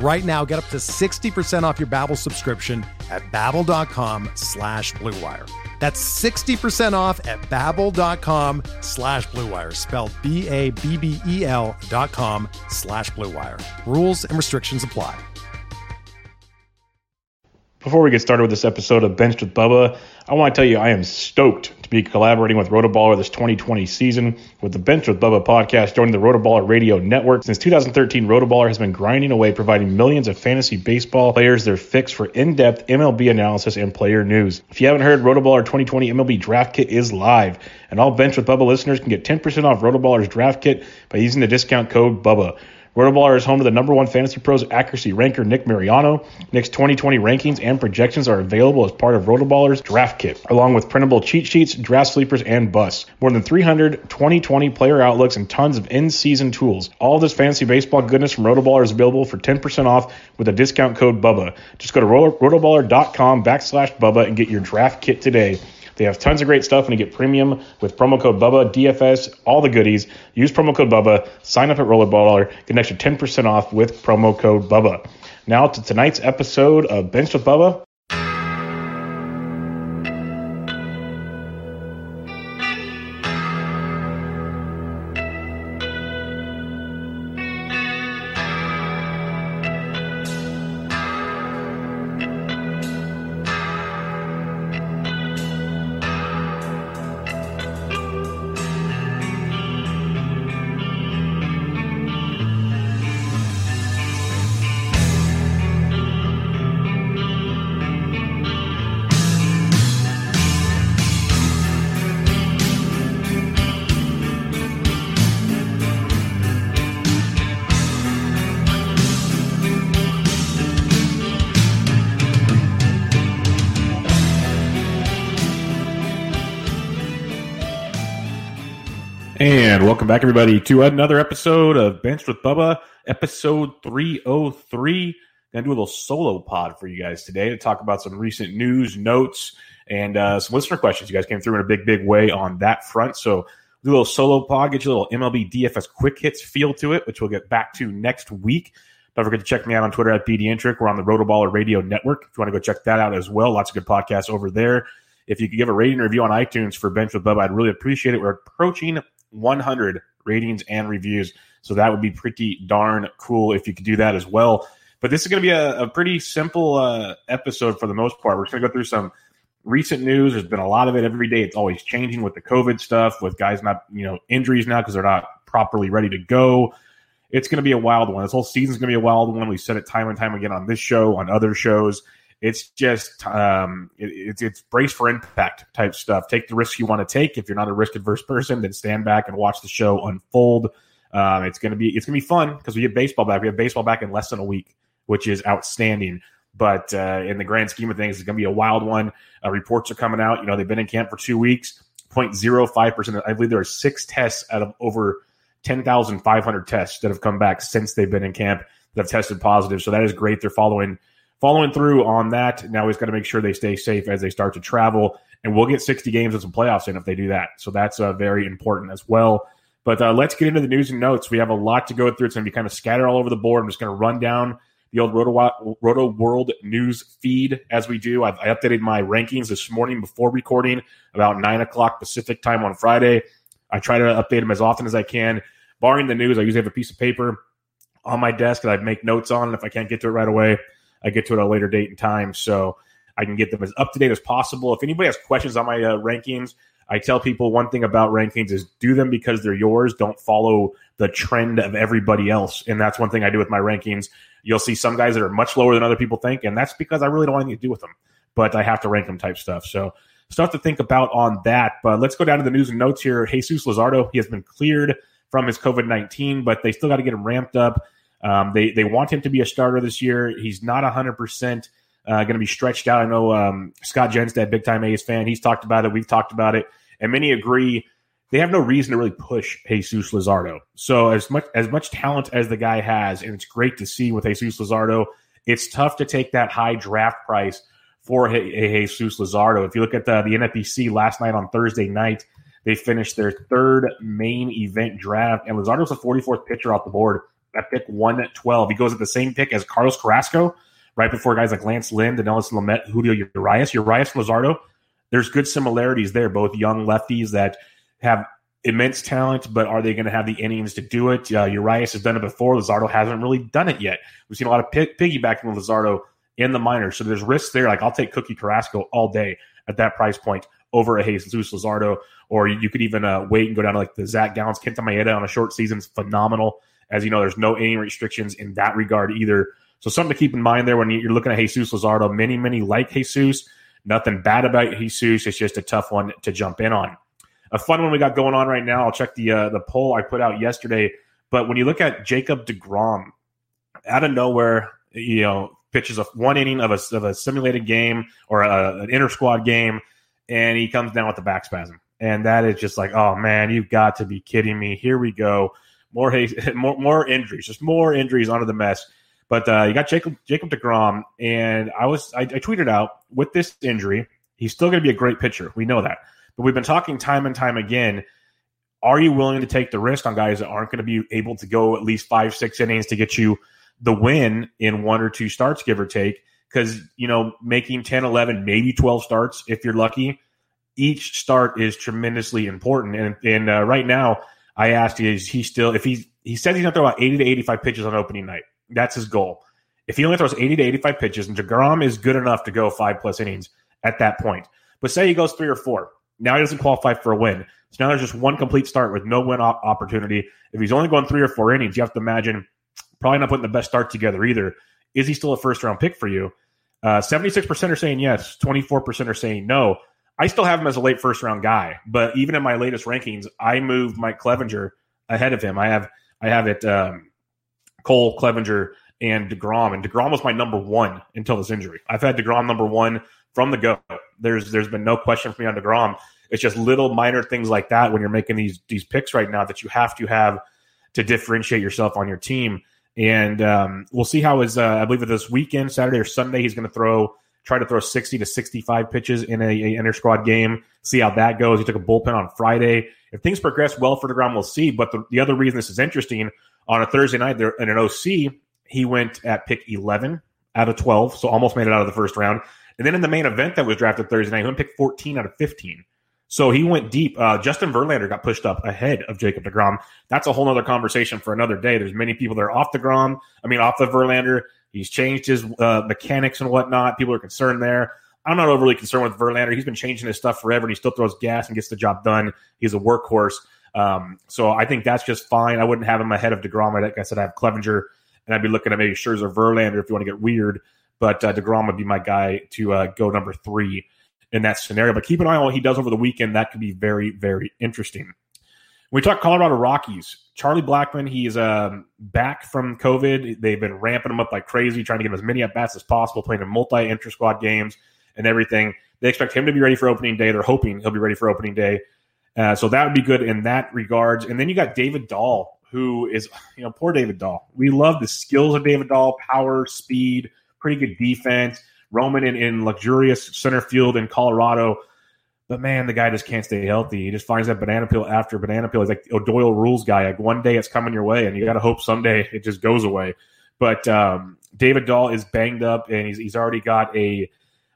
Right now, get up to 60% off your Babbel subscription at babbel.com slash bluewire. That's 60% off at babbel.com slash bluewire, spelled B-A-B-B-E-L dot com slash bluewire. Rules and restrictions apply. Before we get started with this episode of Benched with Bubba, I want to tell you I am stoked to be collaborating with Rotoballer this 2020 season with the Bench with Bubba podcast joining the Rotoballer radio network. Since 2013, Rotoballer has been grinding away providing millions of fantasy baseball players their fix for in-depth MLB analysis and player news. If you haven't heard, Rotoballer 2020 MLB Draft Kit is live, and all Bench with Bubba listeners can get 10% off Rotoballer's draft kit by using the discount code BUBBA. Rotoballer is home to the number one fantasy pros accuracy ranker, Nick Mariano. Nick's 2020 rankings and projections are available as part of Rotoballer's draft kit, along with printable cheat sheets, draft sleepers, and busts. More than 300 2020 player outlooks and tons of in-season tools. All this fantasy baseball goodness from Rotoballer is available for 10% off with a discount code BUBBA. Just go to rotoballer.com backslash BUBBA and get your draft kit today. They have tons of great stuff and you get premium with promo code BUBBA, DFS, all the goodies. Use promo code BUBBA, sign up at Rotoballer, get an extra 10% off with promo code BUBBA. Now to tonight's episode of Bench with Bubba. Welcome back, everybody, to another episode of Bench with Bubba, episode 303. Gonna do a little solo pod for you guys today to talk about some recent news, notes, and uh, some listener questions. You guys came through in a big, big way on that front. So, do a little solo pod, get a little MLB DFS quick hits feel to it, which we'll get back to next week. Don't forget to check me out on Twitter at BDintric. We're on the Rotoballer Radio Network. If you want to go check that out as well, lots of good podcasts over there. If you could give a rating review on iTunes for Bench with Bubba, I'd really appreciate it. We're approaching 100 ratings and reviews. So that would be pretty darn cool if you could do that as well. But this is going to be a, a pretty simple uh, episode for the most part. We're going to go through some recent news. There's been a lot of it every day. It's always changing with the COVID stuff, with guys not, you know, injuries now because they're not properly ready to go. It's going to be a wild one. This whole season's going to be a wild one. We've said it time and time again on this show, on other shows. It's just um, it, it's it's brace for impact type stuff. Take the risks you want to take. If you're not a risk adverse person, then stand back and watch the show unfold. Um, it's gonna be it's gonna be fun because we get baseball back. We have baseball back in less than a week, which is outstanding. But uh, in the grand scheme of things, it's gonna be a wild one. Uh, reports are coming out. You know, they've been in camp for two weeks. 0.05 percent. I believe there are six tests out of over 10,500 tests that have come back since they've been in camp that have tested positive. So that is great. They're following following through on that. Now he's got to make sure they stay safe as they start to travel, and we'll get 60 games and some playoffs in if they do that. So that's uh, very important as well. But uh, let's get into the news and notes. We have a lot to go through. It's going to be kind of scattered all over the board. I'm just going to run down the old Roto, Roto World news feed as we do. I've, I updated my rankings this morning before recording about 9 o'clock Pacific time on Friday. I try to update them as often as I can. Barring the news, I usually have a piece of paper on my desk that I make notes on. And if I can't get to it right away, I get to it at a later date and time. So I can get them as up to date as possible. If anybody has questions on my uh, rankings, I tell people one thing about rankings is do them because they're yours. Don't follow the trend of everybody else. And that's one thing I do with my rankings. You'll see some guys that are much lower than other people think, and that's because I really don't want anything to do with them. But I have to rank them type stuff. So stuff to think about on that. But let's go down to the news and notes here. Jesus Luzardo, he has been cleared from his COVID 19, but they still got to get him ramped up. Um, they, they want him to be a starter this year. He's not 100% uh, going to be stretched out. I know um, Scott Jenstad, big time A's fan, he's talked about it. We've talked about it. And many agree they have no reason to really push Jesus Luzardo. So as much as much talent as the guy has, and it's great to see with Jesus Luzardo, it's tough to take that high draft price for Jesus Luzardo. If you look at the, the NFBC last night on Thursday night, they finished their third main event draft, and Luzardo's the 44th pitcher off the board at pick 112. He goes at the same pick as Carlos Carrasco, right before guys like Lance Lynn, Dinelson Lamet, Julio Urias. Urias Luzardo, there's good similarities there, both young lefties that have immense talent, but are they going to have the innings to do it? Uh, Urias has done it before. Luzardo hasn't really done it yet. We've seen a lot of piggybacking with Luzardo in the minors. So there's risks there. Like I'll take Cookie Carrasco all day at that price point over a Jesus Luzardo, or you could even uh, wait and go down to like the Zac Gallens, Kenta Maeda on a short season is phenomenal. As you know, there's no inning restrictions in that regard either. So something to keep in mind there when you're looking at Jesus Luzardo. Many, many like Jesus. Nothing bad about Jesus. It's just a tough one to jump in on. A fun one we got going on right now. I'll check the uh, the poll I put out yesterday. But when you look at Jacob DeGrom, out of nowhere, you know, pitches a one inning of a, of a simulated game or a, an inter squad game, and he comes down with the back spasm. And that is just like, oh man, you've got to be kidding me. Here we go. More more more injuries, just more injuries onto the mess. But uh, you got Jacob Jacob DeGrom, and I was I, I tweeted out with this injury, he's still going to be a great pitcher. We know that, but we've been talking time and time again. Are you willing to take the risk on guys that aren't going to be able to go at least five six innings to get you the win in one or two starts, give or take? Because you know making 10, 11, maybe twelve starts if you're lucky. Each start is tremendously important, and and uh, right now I asked, is he still if he he says he's going to throw about eighty to eighty five pitches on opening night that's his goal. If he only throws 80 to 85 pitches, and DeGrom is good enough to go five plus innings at that point. But say he goes three or four. Now he doesn't qualify for a win. So now there's just one complete start with no win opportunity. If he's only going three or four innings, you have to imagine probably not putting the best start together either. Is he still a first round pick for you? Uh, 76% are saying yes, 24% are saying no. I still have him as a late first round guy, but even in my latest rankings, I moved Mike Clevinger ahead of him. I have I have it um, Cole, Clevinger, and DeGrom. And DeGrom was my number one until this injury. I've had DeGrom number one from the go. There's there's been no question for me on DeGrom. It's just little minor things like that when you're making these these picks right now that you have to have to differentiate yourself on your team. And um, we'll see how his uh, I believe this weekend, Saturday or Sunday, he's going to throw try to throw 60 to 65 pitches in a, a squad game. See how that goes. He took a bullpen on Friday. If things progress well for DeGrom, we'll see. But the, the other reason this is interesting on a Thursday night, there in an OC, he went at pick 11 out of 12, so almost made it out of the first round. And then in the main event that was drafted Thursday night, he went pick 14 out of 15. So he went deep. Uh, Justin Verlander got pushed up ahead of Jacob DeGrom. That's a whole other conversation for another day. There's many people that are off the Grom. I mean, off the Verlander. He's changed his uh, mechanics and whatnot. People are concerned there. I'm not overly concerned with Verlander. He's been changing his stuff forever, and he still throws gas and gets the job done. He's a workhorse. Um, so I think that's just fine. I wouldn't have him ahead of DeGrom. Like I said, I have Clevinger, and I'd be looking at maybe Scherzer, Verlander if you want to get weird. But uh, DeGrom would be my guy to uh, go number three in that scenario. But keep an eye on what he does over the weekend. That could be very, very interesting. We talk Colorado Rockies, Charlie Blackmon, he's um, back from COVID. They've been ramping him up like crazy, trying to get him as many at bats as possible, playing in multi inter squad games and everything. They expect him to be ready for opening day. They're hoping he'll be ready for opening day. Uh, so that would be good in that regards. And then you got David Dahl, who is, you know, poor David Dahl. We love the skills of David Dahl, power, speed, pretty good defense, roaming in, in luxurious center field in Colorado. But man, the guy just can't stay healthy. He just finds that banana peel after banana peel. He's like O'Doyle rules guy. Like one day it's coming your way, and you got to hope someday it just goes away. But um, David Dahl is banged up, and he's, he's already got a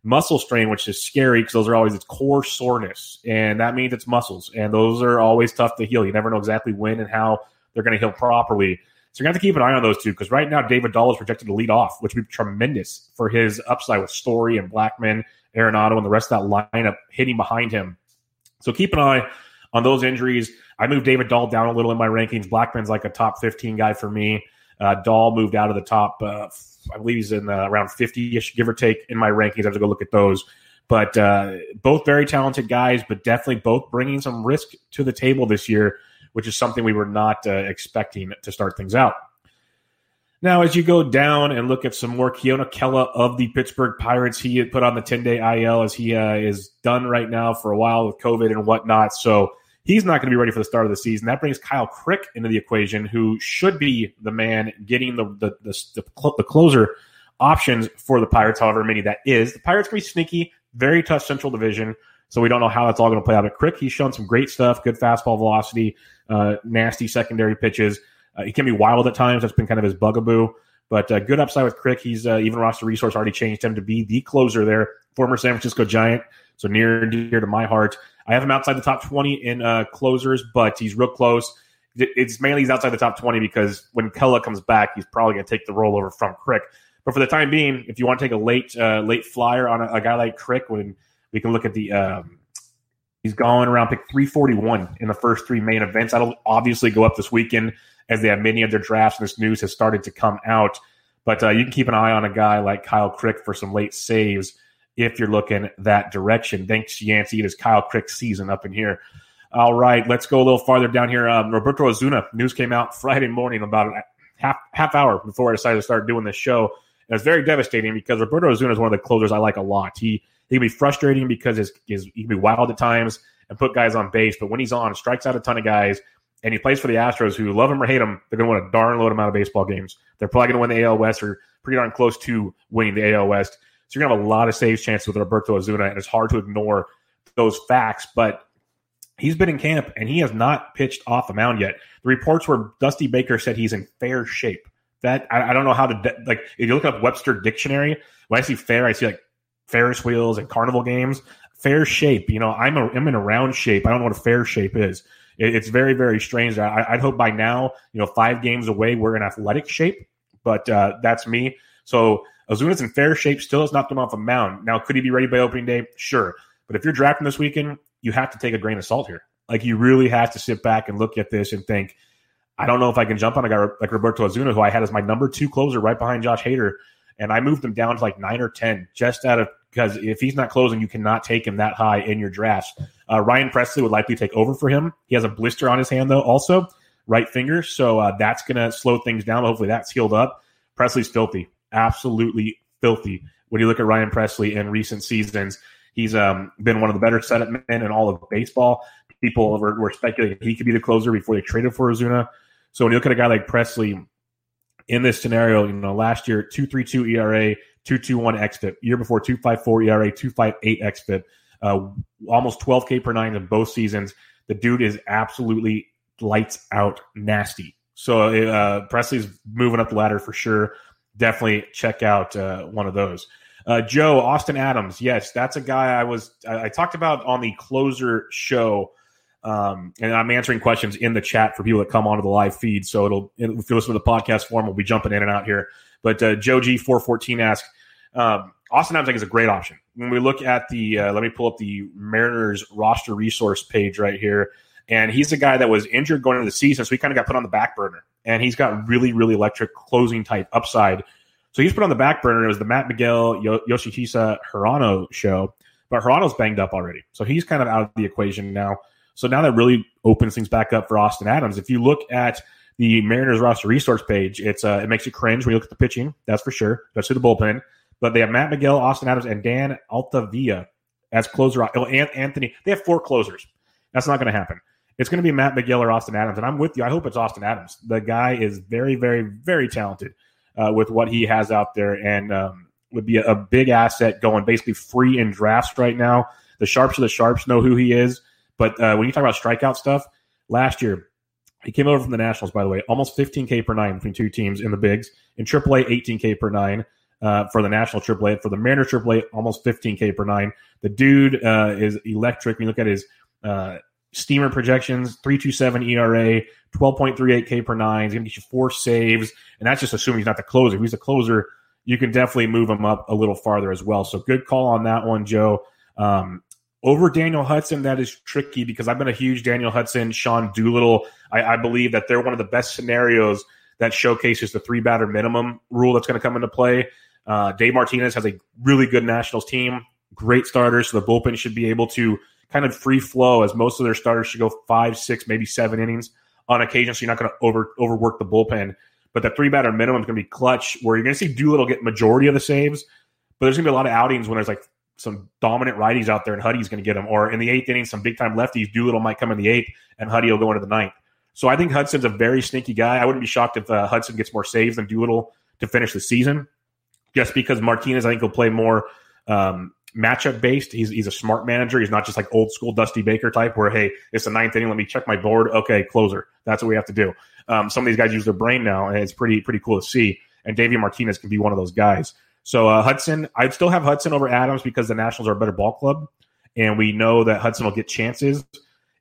muscle strain, which is scary because those are always its core soreness, and that means it's muscles, and those are always tough to heal. You never know exactly when and how they're going to heal properly. So to have to keep an eye on those two because right now David Dahl is projected to lead off, which would be tremendous for his upside with Story and Blackmon, Arenado, and the rest of that lineup hitting behind him. So keep an eye on those injuries. I moved David Dahl down a little in my rankings. Blackmon's like a top 15 guy for me. Uh, Dahl moved out of the top, uh, I believe he's in uh, around 50 ish, give or take, in my rankings. I have to go look at those. But uh, both very talented guys, but definitely both bringing some risk to the table this year, which is something we were not uh, expecting to start things out. Now, as you go down and look at some more, Keone Kela of the Pittsburgh Pirates, he had put on the 10 day IL as he uh, is done right now for a while with COVID and whatnot. So he's not going to be ready for the start of the season. That brings Kyle Crick into the equation, who should be the man getting the the, the, the, the closer options for the Pirates, however many that is. The Pirates can be sneaky, very tough Central Division. So we don't know how that's all going to play out. But Crick, he's shown some great stuff, good fastball velocity, uh, nasty secondary pitches. Uh, he can be wild at times. That's been kind of his bugaboo. But uh, good upside with Crick. He's uh, even roster resource already changed him to be the closer there, former San Francisco Giant. So near and dear to my heart. I have him outside the top 20 in uh, closers, but he's real close. It's mainly he's outside the top 20 because when Kela comes back, he's probably going to take the rollover from Crick. But for the time being, if you want to take a late uh, late flyer on a, a, guy like Crick, when we can look at the um, he's going around pick 341 in the first three main events. That'll obviously go up this weekend as they have many of their drafts and this news has started to come out. But uh, you can keep an eye on a guy like Kyle Crick for some late saves if you're looking that direction. Thanks, Yancey. It is Kyle Crick's season up in here. All right, let's go a little farther down here. Um, Roberto Osuna news came out Friday morning about a half half hour before I decided to start doing this show. And it's very devastating because Roberto Osuna is one of the closers I like a lot. He he can be frustrating because his, his he can be wild at times and put guys on base, but when he's on, strikes out a ton of guys and he plays for the Astros, who love him or hate him, they're going to win a darn load amount of baseball games. They're probably going to win the AL West or pretty darn close to winning the AL West. So you're going to have a lot of saves chances with Roberto Osuna, and it's hard to ignore those facts. But he's been in camp and he has not pitched off the mound yet. The reports where Dusty Baker said he's in fair shape. That I, I don't know how to like. If you look up Webster Dictionary, when I see fair, I see like Ferris wheels and carnival games. Fair shape. You know, I'm a, I'm in a round shape. I don't know what a fair shape is it's very very strange. I, would hope by now, you know, five games away, we're in athletic shape, but uh, that's me. So Osuna's in fair shape, still has not come off a mound. Now, could he be ready by opening day? Sure, but if you're drafting this weekend, you have to take a grain of salt here. Like you really have to sit back and look at this and think, I don't know if I can jump on a guy like Roberto Osuna, who I had as my number two closer right behind Josh Hader, and I moved him down to like nine or ten just out of because if he's not closing, you cannot take him that high in your drafts. Uh, Ryan Pressly would likely take over for him. He has a blister on his hand, though, also, right finger. So uh, that's going to slow things down. Hopefully that's healed up. Pressly's filthy, absolutely filthy. When you look at Ryan Pressly in recent seasons, he's um, been one of the better setup men in all of baseball. People were, were speculating he could be the closer before they traded for Osuna. So when you look at a guy like Pressly in this scenario, you know, last year, 2.32 ERA, 221 xFIP. Year before, 254 ERA, 258 xFIP. Uh, almost 12K per nine in both seasons. The dude is absolutely lights out nasty. So uh, Pressly's moving up the ladder for sure. Definitely check out uh, one of those. Uh, Joe Austin Adams, yes, that's a guy I was I, I talked about on the closer show, um, and I'm answering questions in the chat for people that come onto the live feed. So it'll if you listen to the podcast form, we'll be jumping in and out here. But uh, Joe G414 asks, um, Austin Adams I think, is a great option. When we look at the, uh, let me pull up the Mariners roster resource page right here. And he's a guy that was injured going into the season, so he kind of got put on the back burner. And he's got really, really electric closing type upside. So he's put on the back burner. It was the Matt Magill Yo- Yoshihisa Hirano show, but Hirano's banged up already. So he's kind of out of the equation now. So now that really opens things back up for Austin Adams. If you look at the Mariners roster resource page, it's uh, it makes you cringe when you look at the pitching. That's for sure. Especially the bullpen. But they have Matt Magill, Austin Adams, and Dan Altavilla as closer. Oh, Anthony. They have four closers. That's not going to happen. It's going to be Matt Magill or Austin Adams, and I'm with you. I hope it's Austin Adams. The guy is very, very, very talented uh, with what he has out there, and um, would be a, a big asset going basically free in drafts right now. The sharps of the sharps know who he is, but uh, when you talk about strikeout stuff, last year he came over from the Nationals, by the way, almost 15K per nine between two teams in the bigs. In AAA, 18K per nine uh, for the National AAA. For the Mariners AAA, almost 15K per nine. The dude uh, is electric. When you look at his uh, steamer projections, 327 ERA, 12.38K per nine. He's going to get you four saves. And that's just assuming he's not the closer. If he's the closer, you can definitely move him up a little farther as well. So good call on that one, Joe. Um, Over Daniel Hudson, that is tricky because I've been a huge Daniel Hudson, Sean Doolittle. I, I believe that they're one of the best scenarios that showcases the three batter minimum rule that's going to come into play. Uh, Dave Martinez has a really good Nationals team, great starters, so the bullpen should be able to kind of free flow as most of their starters should go five, six, maybe seven innings on occasion, so you're not going to over overwork the bullpen. But the three batter minimum is going to be clutch, where you're going to see Doolittle get majority of the saves, but there's going to be a lot of outings when there's like some dominant righties out there, and Huddy's going to get them. Or in the eighth inning, some big time lefties. Doolittle might come in the eighth, and Huddy will go into the ninth. So I think Hudson's a very sneaky guy. I wouldn't be shocked if uh, Hudson gets more saves than Doolittle to finish the season, just because Martinez I think will play more um, matchup based. He's he's a smart manager. He's not just like old school Dusty Baker type where hey, it's the ninth inning. Let me check my board. Okay, closer. That's what we have to do. Um, some of these guys use their brain now, and it's pretty pretty cool to see. And Davey Martinez can be one of those guys. So uh, Hudson, I'd still have Hudson over Adams because the Nationals are a better ball club, and we know that Hudson will get chances.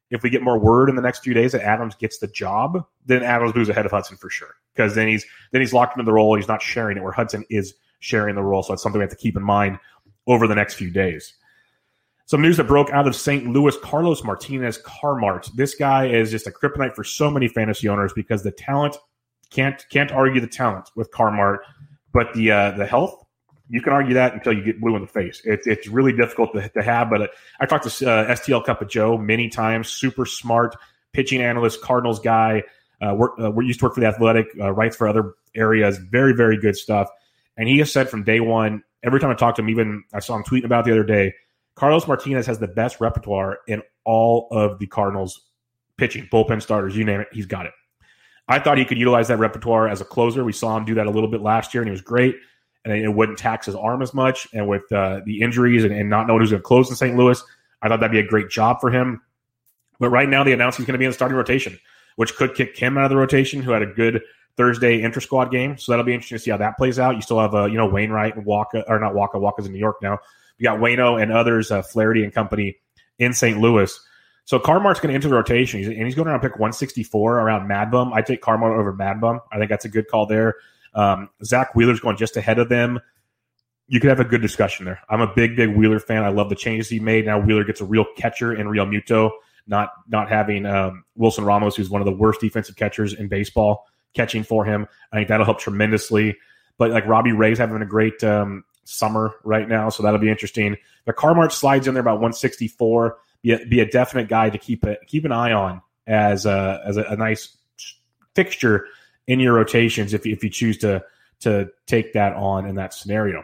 If we get more word in the next few days that Adams gets the job, then Adams moves ahead of Hudson for sure. Because then he's then he's locked into the role. He's not sharing it where Hudson is sharing the role. So that's something we have to keep in mind over the next few days. Some news that broke out of St. Louis Carlos Martinez Carmart. This guy is just a kryptonite for so many fantasy owners because the talent can't can't argue the talent with Carmart, but the uh, the health you can argue that until you get blue in the face. It's it's really difficult to, to have. But uh, I talked to uh, STL Cup of Joe many times. Super smart pitching analyst, Cardinals guy. Uh, work, uh, used to work for the Athletic, uh, writes for other areas. Very very good stuff. And he has said from day one, every time I talk to him, even I saw him tweeting about the other day, Carlos Martinez has the best repertoire in all of the Cardinals pitching, bullpen starters, you name it, he's got it. I thought he could utilize that repertoire as a closer. We saw him do that a little bit last year, and he was great. And it wouldn't tax his arm as much. And with uh, the injuries and, and, not knowing who's going to close in St. Louis, I thought that'd be a great job for him. But right now, they announced he's going to be in the starting rotation, which could kick him out of the rotation, who had a good Thursday inter squad game. So that'll be interesting to see how that plays out. You still have, uh, you know, Wainwright and Wacha, or not Wacha, Wacha's in New York now. You got Wayno and others, uh, Flaherty and company in St. Louis. So Carmart's going to enter the rotation, and he's going around pick 164 around Mad Bum. I take Carmart over Mad Bum. I think that's a good call there. Um, Zack Wheeler's going just ahead of them. You could have a good discussion there. I'm a big, big Wheeler fan. I love the changes he made. Now Wheeler gets a real catcher in Realmuto, not not having um, Wilson Ramos, who's one of the worst defensive catchers in baseball catching for him. I think that'll help tremendously. But like Robbie Ray's having a great um, summer right now, so that'll be interesting. The Carmart slides in there about 164. Be a, be a definite guy to keep it keep an eye on as a, as a, a nice fixture in your rotations if if you choose to to take that on in that scenario.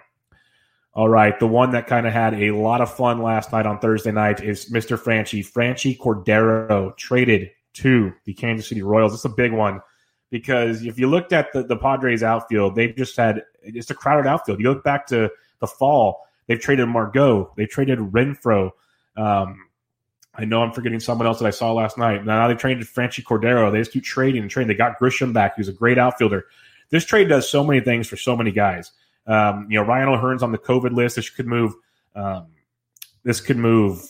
All right, the one that kind of had a lot of fun last night on Thursday night is Mr. Franchy. Franchy Cordero traded to the Kansas City Royals. It's a big one because if you looked at the, the Padres outfield, they've just had it's a crowded outfield. You look back to the fall, they've traded Margot, they traded Renfroe. Um, I know I'm forgetting someone else that I saw last night. Now they traded Franchy Cordero. They just keep trading and trading. They got Grisham back, who's a great outfielder. This trade does so many things for so many guys. Um, you know, Ryan O'Hearn's on the COVID list. This could move. Um, this could move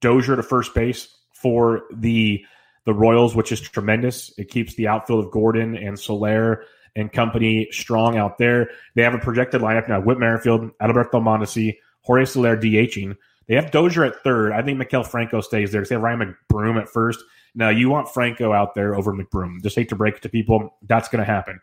Dozier to first base for the the Royals, which is tremendous. It keeps the outfield of Gordon and Soler and company strong out there. They have a projected lineup now: Whit Merrifield, Alberto Mondesi, Jorge Soler DHing. They have Dozier at third. I think Maikel Franco stays there because they have Ryan McBroom at first. Now you want Franco out there over McBroom. Just hate to break it to people. That's going to happen.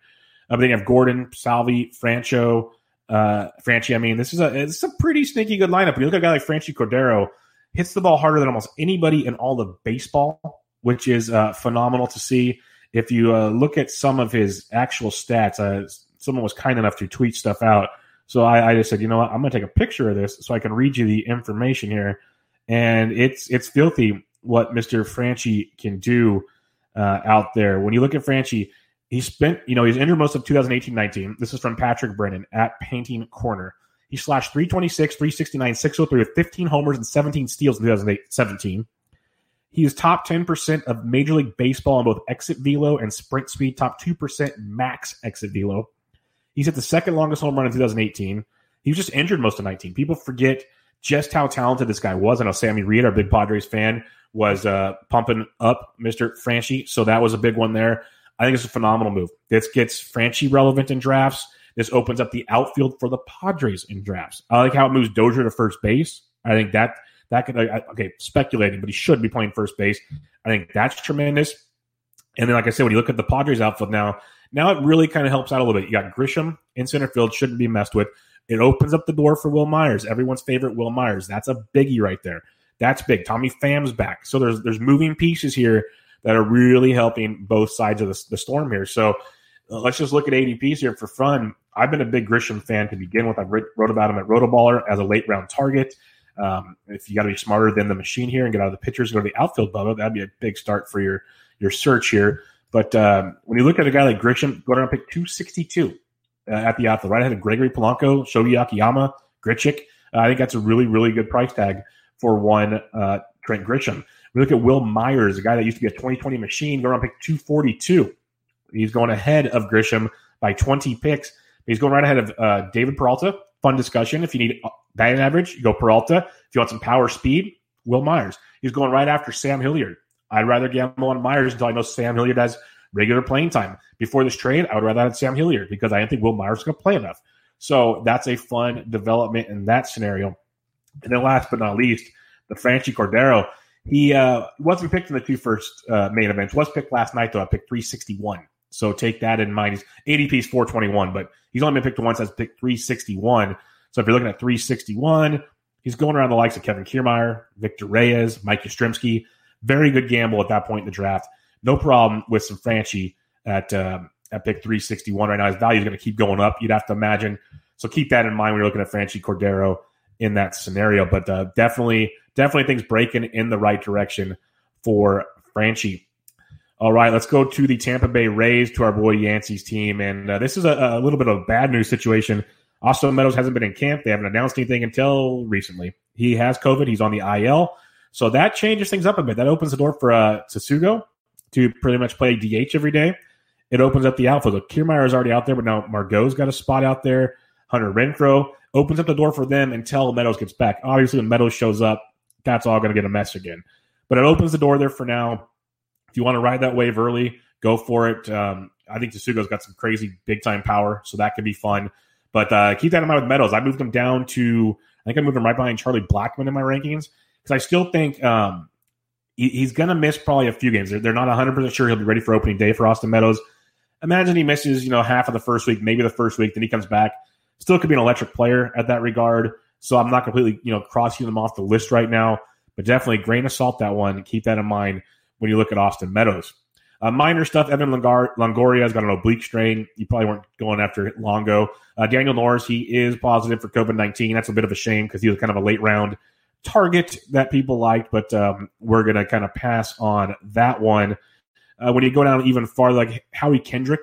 Uh, but then you have Gordon, Salvi, Francho, uh, Franchy. I mean, this is a it's a pretty sneaky good lineup. You look at a guy like Franchy Cordero, hits the ball harder than almost anybody in all of baseball, which is uh, phenomenal to see. If you uh, look at some of his actual stats, uh, someone was kind enough to tweet stuff out. So I, I just said, you know what, I'm going to take a picture of this so I can read you the information here. And it's it's filthy what Mr. Franchy can do uh, out there. When you look at Franchy, he spent, you know, he's injured most of 2018-19. This is from Patrick Brennan at Painting Corner. He slashed 326, 369, 603 with 15 homers and 17 steals in 2017. He is top 10% of Major League Baseball on both exit velo and sprint speed, top 2% max exit velo. He's hit the second longest home run in 2018. He was just injured most of 19. People forget just how talented this guy was. I know Sammy Reed, our big Padres fan, was uh, pumping up Mr. Franchy, so that was a big one there. I think it's a phenomenal move. This gets Franchy relevant in drafts. This opens up the outfield for the Padres in drafts. I like how it moves Dozier to first base. I think that That could okay, speculating, but he should be playing first base. I think that's tremendous. And then, like I said, when you look at the Padres outfield now, now it really kind of helps out a little bit. You got Grisham in center field, shouldn't be messed with. It opens up the door for Wil Myers, everyone's favorite Wil Myers. That's a biggie right there. That's big. Tommy Pham's back. So there's there's moving pieces here that are really helping both sides of the, the storm here. So uh, let's just look at ADPs here for fun. I've been a big Grisham fan to begin with. I wrote about him at Rotoballer as a late round target. Um, if you got to be smarter than the machine here and get out of the pitchers, go to the outfield, Bubba. That'd be a big start for your your search here. But um, when you look at a guy like Grisham, go and pick 262 uh, at the outfield, right ahead of Gregory Polanco, Shohei Akiyama, Grichuk. Uh, I think that's a really, really good price tag for one uh, Trent Grisham. We look at Wil Myers, a guy that used to be a 2020 machine, go around pick 242. He's going ahead of Grisham by 20 picks. He's going right ahead of uh, David Peralta. Fun discussion. If you need batting average, you go Peralta. If you want some power speed, Wil Myers. He's going right after Sam Hilliard. I'd rather gamble on Myers until I know Sam Hilliard has regular playing time. Before this trade, I would rather have Sam Hilliard because I don't think Wil Myers is going to play enough. So that's a fun development in that scenario. And then last but not least, the Franchy Cordero. He uh, wasn't picked in the two first uh, main events. Was picked last night though. I picked 361. So take that in mind. He's ADP is 421, but he's only been picked once. Has picked 361. So if you're looking at 361, he's going around the likes of Kevin Kiermaier, Victor Reyes, Mike Yastrzemski. Very good gamble at that point in the draft. No problem with some Franchy at um, at pick 361 right now. His value is going to keep going up. You'd have to imagine. So keep that in mind when you're looking at Franchy Cordero in that scenario. But uh, definitely, definitely things breaking in the right direction for Franchy. All right, let's go to the Tampa Bay Rays to our boy Yancey's team. And uh, this is a, a, little bit of a bad news situation. Austin Meadows hasn't been in camp. They haven't announced anything until recently. He has COVID. He's on the IL. So that changes things up a bit. That opens the door for uh, Tsutsugo to pretty much play DH every day. It opens up the outfield. So Kiermaier is already out there, but now Margot's got a spot out there. Hunter Renfroe opens up the door for them until Meadows gets back. Obviously, when Meadows shows up, that's all going to get a mess again. But it opens the door there for now. If you want to ride that wave early, go for it. Um, I think Tsutsugo's got some crazy big time power, so that could be fun. But uh, keep that in mind with Meadows. I moved him down to, I think I moved him right behind Charlie Blackmon in my rankings because I still think um, he, he's going to miss probably a few games. They're, they're not 100% sure he'll be ready for opening day for Austin Meadows. Imagine he misses, you know, half of the first week, maybe the first week, then he comes back. Still could be an electric player at that regard. So I'm not completely, you know, crossing them off the list right now, but definitely grain of salt that one. Keep that in mind when you look at Austin Meadows. Uh, minor stuff. Evan Longoria has got an oblique strain. You probably weren't going after it Longo. Uh, Daniel Norris, he is positive for COVID 19. That's a bit of a shame because he was kind of a late round target that people liked, but um, we're going to kind of pass on that one. Uh, when you go down even farther, like Howie Kendrick,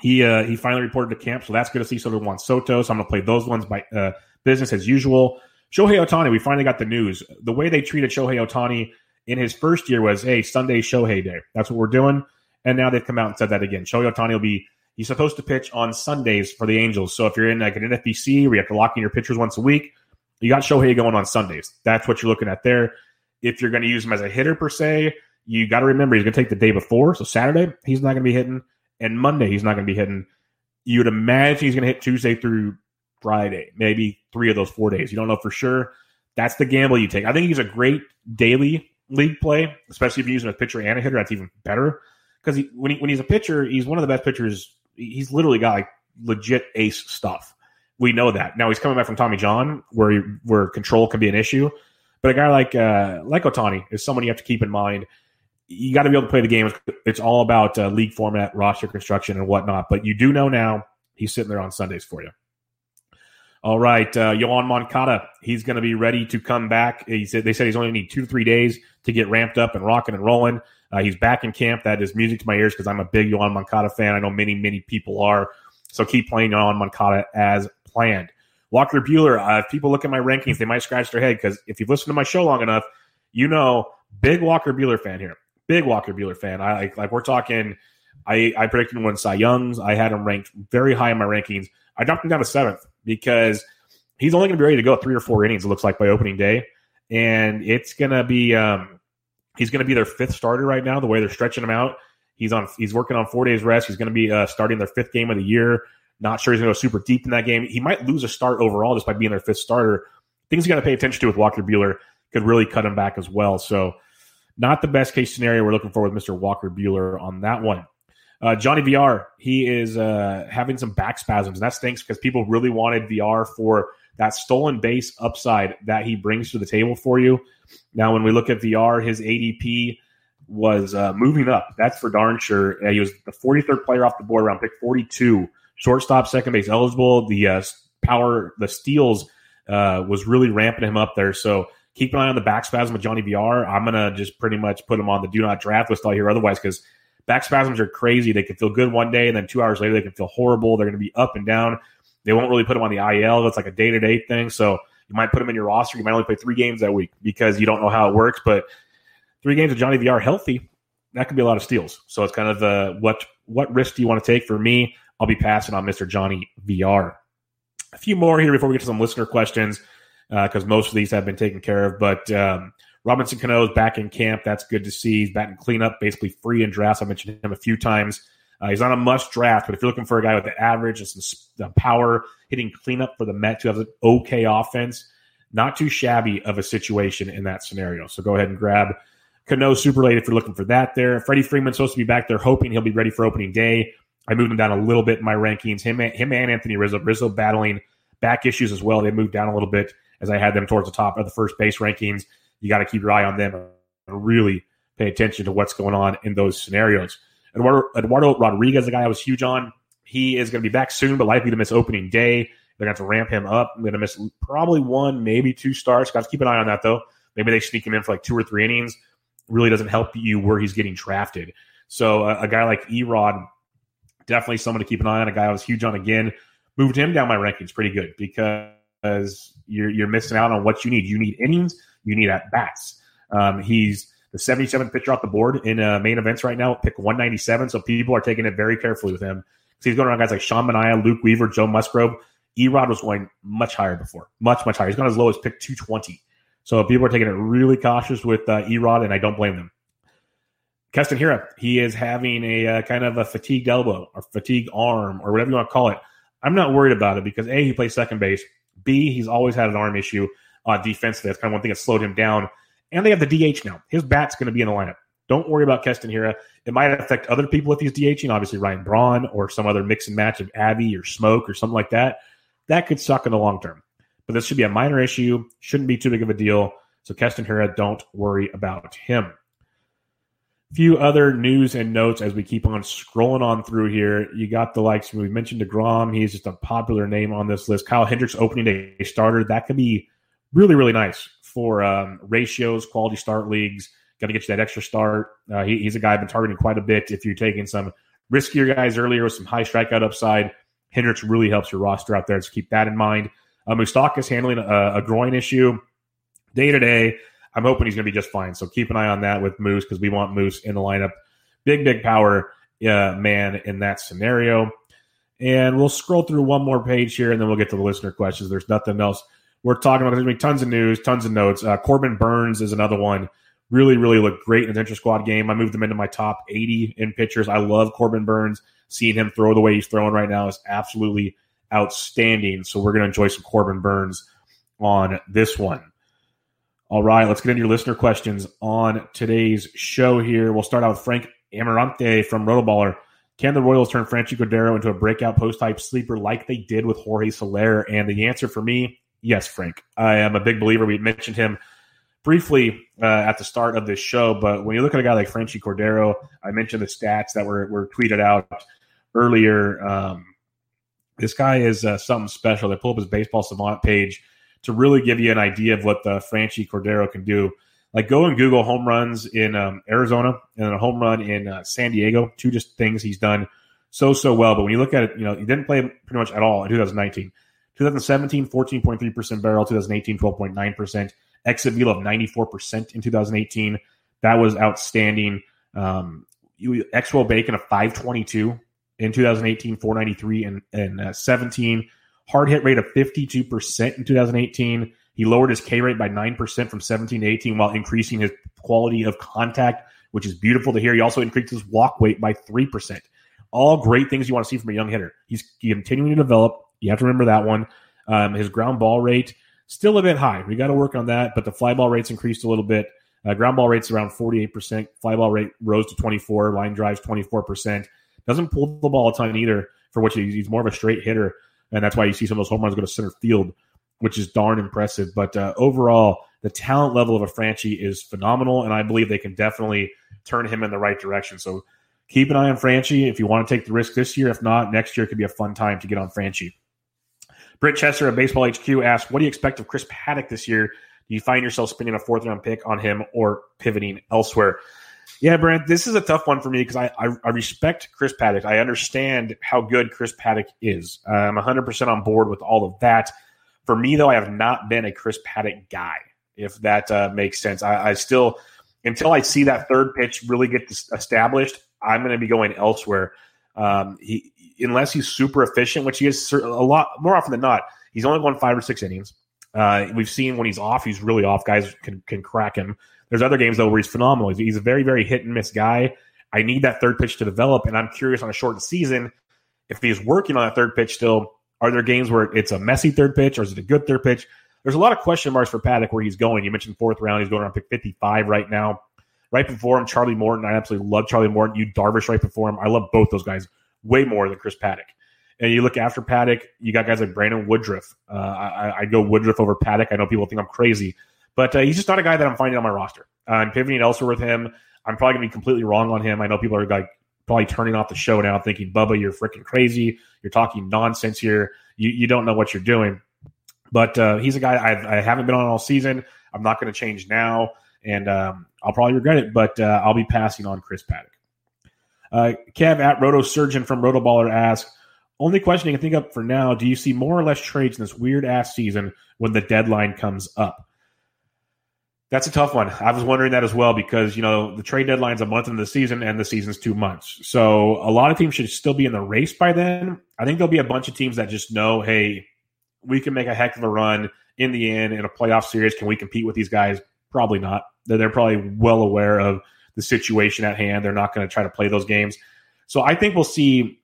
he uh, he finally reported to camp, so that's good to see. So did Juan Soto. So I'm going to play those ones by uh, business as usual. Shohei Ohtani, we finally got the news. The way they treated Shohei Ohtani in his first year was, hey, Sunday Shohei Day. That's what we're doing. And now they've come out and said that again. Shohei Ohtani will be he's supposed to pitch on Sundays for the Angels. So if you're in like an NFBC where you have to lock in your pitchers once a week, you got Shohei going on Sundays. That's what you're looking at there. If you're going to use him as a hitter per se, you got to remember he's going to take the day before. So Saturday, he's not going to be hitting, and Monday, he's not going to be hitting. You'd imagine he's going to hit Tuesday through Friday, maybe three of those four days. You don't know for sure. That's the gamble you take. I think he's a great daily league play, especially if you're using a pitcher and a hitter. That's even better because he, when, he, when he's a pitcher, he's one of the best pitchers. He's literally got like legit ace stuff. We know that. Now he's coming back from Tommy John, where where control can be an issue. But a guy like uh, like Ohtani is someone you have to keep in mind. You got to be able to play the game. It's all about uh, league format, roster construction, and whatnot. But you do know now he's sitting there on Sundays for you. All right, uh, Yoan Moncada, he's going to be ready to come back. He said they said he's only need two to three days to get ramped up and rocking and rolling. Uh, he's back in camp. That is music to my ears because I'm a big Yoan Moncada fan. I know many many people are. So keep playing Yoan Moncada as planned. Walker Buehler, uh, if people look at my rankings, they might scratch their head because if you've listened to my show long enough, you know, big Walker Buehler fan here. Big Walker Buehler fan. I like, like we're talking. I, I predicted when Cy Young's. I had him ranked very high in my rankings. I dropped him down to seventh because he's only going to be ready to go three or four innings. It looks like by opening day, and it's going to be um, he's going to be their fifth starter right now. The way they're stretching him out, he's on he's working on four days rest. He's going to be uh, starting their fifth game of the year. Not sure he's going to go super deep in that game. He might lose a start overall just by being their fifth starter. Things you got to pay attention to with Walker Buehler. could really cut him back as well. So, not the best case scenario we're looking for with Mr. Walker Buehler on that one. Uh, Johnny VR, he is uh, having some back spasms, and that stinks because people really wanted VR for that stolen base upside that he brings to the table for you. Now, when we look at VR, his ADP was uh, moving up. That's for darn sure. Uh, he was the 43rd player off the board around pick 42, shortstop, second base eligible. The uh, power, the steals uh, was really ramping him up there. So keep an eye on the back spasm with Johnny VR. I'm gonna just pretty much put him on the do not draft list all here otherwise because Back spasms are crazy. They can feel good one day, and then two hours later, they can feel horrible. They're to be up and down. They won't really put them on the IL. It's like a day to day thing. So you might put them in your roster. You might only play three games that week because you don't know how it works. But three games of Johnny VR healthy, that could be a lot of steals. So it's kind of the what what risk do you want to take? For me, I'll be passing on Mr. Johnny VR. A few more here before we get to some listener questions because uh, most of these have been taken care of. But um, Robinson Cano is back in camp. That's good to see. He's back in cleanup, basically free in drafts. I mentioned him a few times. Uh, he's not a must draft, but if you're looking for a guy with the average and some power hitting cleanup for the Mets who has an okay offense, not too shabby of a situation in that scenario. So go ahead and grab Cano super late if you're looking for that there. Freddie Freeman's supposed to be back there, hoping he'll be ready for opening day. I moved him down a little bit in my rankings. Him, him and Anthony Rizzo. Rizzo battling back issues as well. They moved down a little bit as I had them towards the top of the first base rankings you got to keep your eye on them and really pay attention to what's going on in those scenarios. Eduardo, Eduardo Rodriguez, the guy I was huge on, he is going to be back soon, but likely to miss opening day. They're going to have to ramp him up. I'm going to miss probably one, maybe two starts. Got to keep an eye on that though. Maybe they sneak him in for like two or three innings. Really doesn't help you where he's getting drafted. So uh, a guy like Erod, definitely someone to keep an eye on. A guy I was huge on again. Moved him down my rankings pretty good because you're you're missing out on what you need. You need innings you need at bats. Um, he's the 77th pitcher off the board in uh, main events right now, pick 197. So people are taking it very carefully with him. So he's going around guys like Sean Manaea, Luke Weaver, Joe Musgrove. Erod was going much higher before, much, much higher. He's gone as low as pick 220. So people are taking it really cautious with uh, Erod, and I don't blame them. Keston Hiura, he is having a uh, kind of a fatigued elbow or fatigued arm or whatever you want to call it. I'm not worried about it because A, he plays second base. B, he's always had an arm issue uh, defensively. That's kind of one thing that slowed him down. And they have the DH now. His bat's going to be in the lineup. Don't worry about Keston Hiura. It might affect other people if he's DHing, obviously Ryan Braun or some other mix and match of Abby or Smoke or something like that. That could suck in the long term. But this should be a minor issue. Shouldn't be too big of a deal. So Keston Hiura, don't worry about him. Few other news and notes as we keep on scrolling on through here. You got the likes. We mentioned DeGrom. He's just a popular name on this list. Kyle Hendricks opening day starter. That could be really, really nice for um, ratios, quality start leagues. Got to get you that extra start. Uh, he, he's a guy I've been targeting quite a bit. If you're taking some riskier guys earlier with some high strikeout upside, Hendricks really helps your roster out there. So keep that in mind. Uh, is handling a, a groin issue day to day. I'm hoping he's going to be just fine. So keep an eye on that with Moose because we want Moose in the lineup. Big, big power uh, man in that scenario. And we'll scroll through one more page here and then we'll get to the listener questions. There's nothing else we're talking about. There's going to be tons of news, tons of notes. Uh, Corbin Burnes is another one. Really, really looked great in the inter squad game. I moved him into my top 80 in pitchers. I love Corbin Burnes. Seeing him throw the way he's throwing right now is absolutely outstanding. So we're going to enjoy some Corbin Burnes on this one. All right, let's get into your listener questions on today's show here. We'll start out with Frank Amarante from Rotoballer. Can the Royals turn Franchy Cordero into a breakout post type sleeper like they did with Jorge Soler? And the answer for me Yes, Frank. I am a big believer. We mentioned him briefly uh, at the start of this show, but when you look at a guy like Franchy Cordero, I mentioned the stats that were, were tweeted out earlier. Um, this guy is uh, something special. They pull up his baseball savant page to really give you an idea of what the Franchy Cordero can do. Like go and Google home runs in um, Arizona and a home run in uh, San Diego. Two just things he's done so so well. But when you look at it, you know he didn't play pretty much at all in 2019. 2017, 14.3% barrel. 2018, 12.9%. Exit velo of 94% in 2018. That was outstanding. Um, you, xwOBAcon of 522 in 2018, 493 and, and uh, 17. Hard hit rate of 52% in 2018. He lowered his K rate by 9% from 17 to 18 while increasing his quality of contact, which is beautiful to hear. He also increased his walk weight by 3%. All great things you want to see from a young hitter. He's continuing to develop. You have to remember that one. Um, his ground ball rate Still a bit high. We got to work on that, but the fly ball rates increased a little bit. Uh, ground ball rates around 48%. Fly ball rate rose to 24. Line drives 24%. Doesn't pull the ball a ton either, for which he's more of a straight hitter. And that's why you see some of those home runs go to center field, which is darn impressive. But uh, overall, the talent level of a Franchy is phenomenal. And I believe they can definitely turn him in the right direction. So keep an eye on Franchy if you want to take the risk this year. If not, next year could be a fun time to get on Franchy. Britt Chester of Baseball HQ asked, What do you expect of Chris Paddack this year? Do you find yourself spending a fourth round pick on him or pivoting elsewhere? Yeah, Brent, this is a tough one for me because I, I, I, respect Chris Paddack. I understand how good Chris Paddack is. I'm 100% on board with all of that. For me, though, I have not been a Chris Paddack guy, if that uh, makes sense. I, I, still, until I see that third pitch really get established, I'm going to be going elsewhere. Um, he, unless he's super efficient, which he is a lot more often than not, he's only won five or six innings. Uh, we've seen when he's off, he's really off. Guys can can crack him. There's other games though where he's phenomenal. He's, a very very hit and miss guy. I need that third pitch to develop, and I'm curious on a shortened season if he's working on that third pitch still. Are there games where it's a messy third pitch, or is it a good third pitch? There's a lot of question marks for Paddack where he's going. You mentioned fourth round; he's going around pick 55 right now. Right before him, Charlie Morton. I absolutely love Charlie Morton. Yu Darvish right before him. I love both those guys way more than Chris Paddack. And you look after Paddack, you got guys like Brandon Woodruff. Uh, I, I go Woodruff over Paddack. I know people think I'm crazy, but uh, he's just not a guy that I'm finding on my roster. Uh, I'm pivoting elsewhere with him. I'm probably going to be completely wrong on him. I know people are like probably turning off the show now, thinking, "Bubba, you're freaking crazy. You're talking nonsense here. You, you don't know what you're doing." But uh, he's a guy I've, I have not been on all season. I'm not going to change now, and um, I'll probably regret it. But uh, I'll be passing on Chris Paddack. Uh, Kev at Roto Surgeon from Rotoballer asks, only question I can think of for now: Do you see more or less trades in this weird ass season when the deadline comes up? That's a tough one. I was wondering that as well because you know the trade deadline's a month into the season and the season's two months, so a lot of teams should still be in the race by then. I think there'll be a bunch of teams that just know, hey, we can make a heck of a run in the end in a playoff series. Can we compete with these guys? Probably not. They're probably well aware of the situation at hand. They're not going to try to play those games. So I think we'll see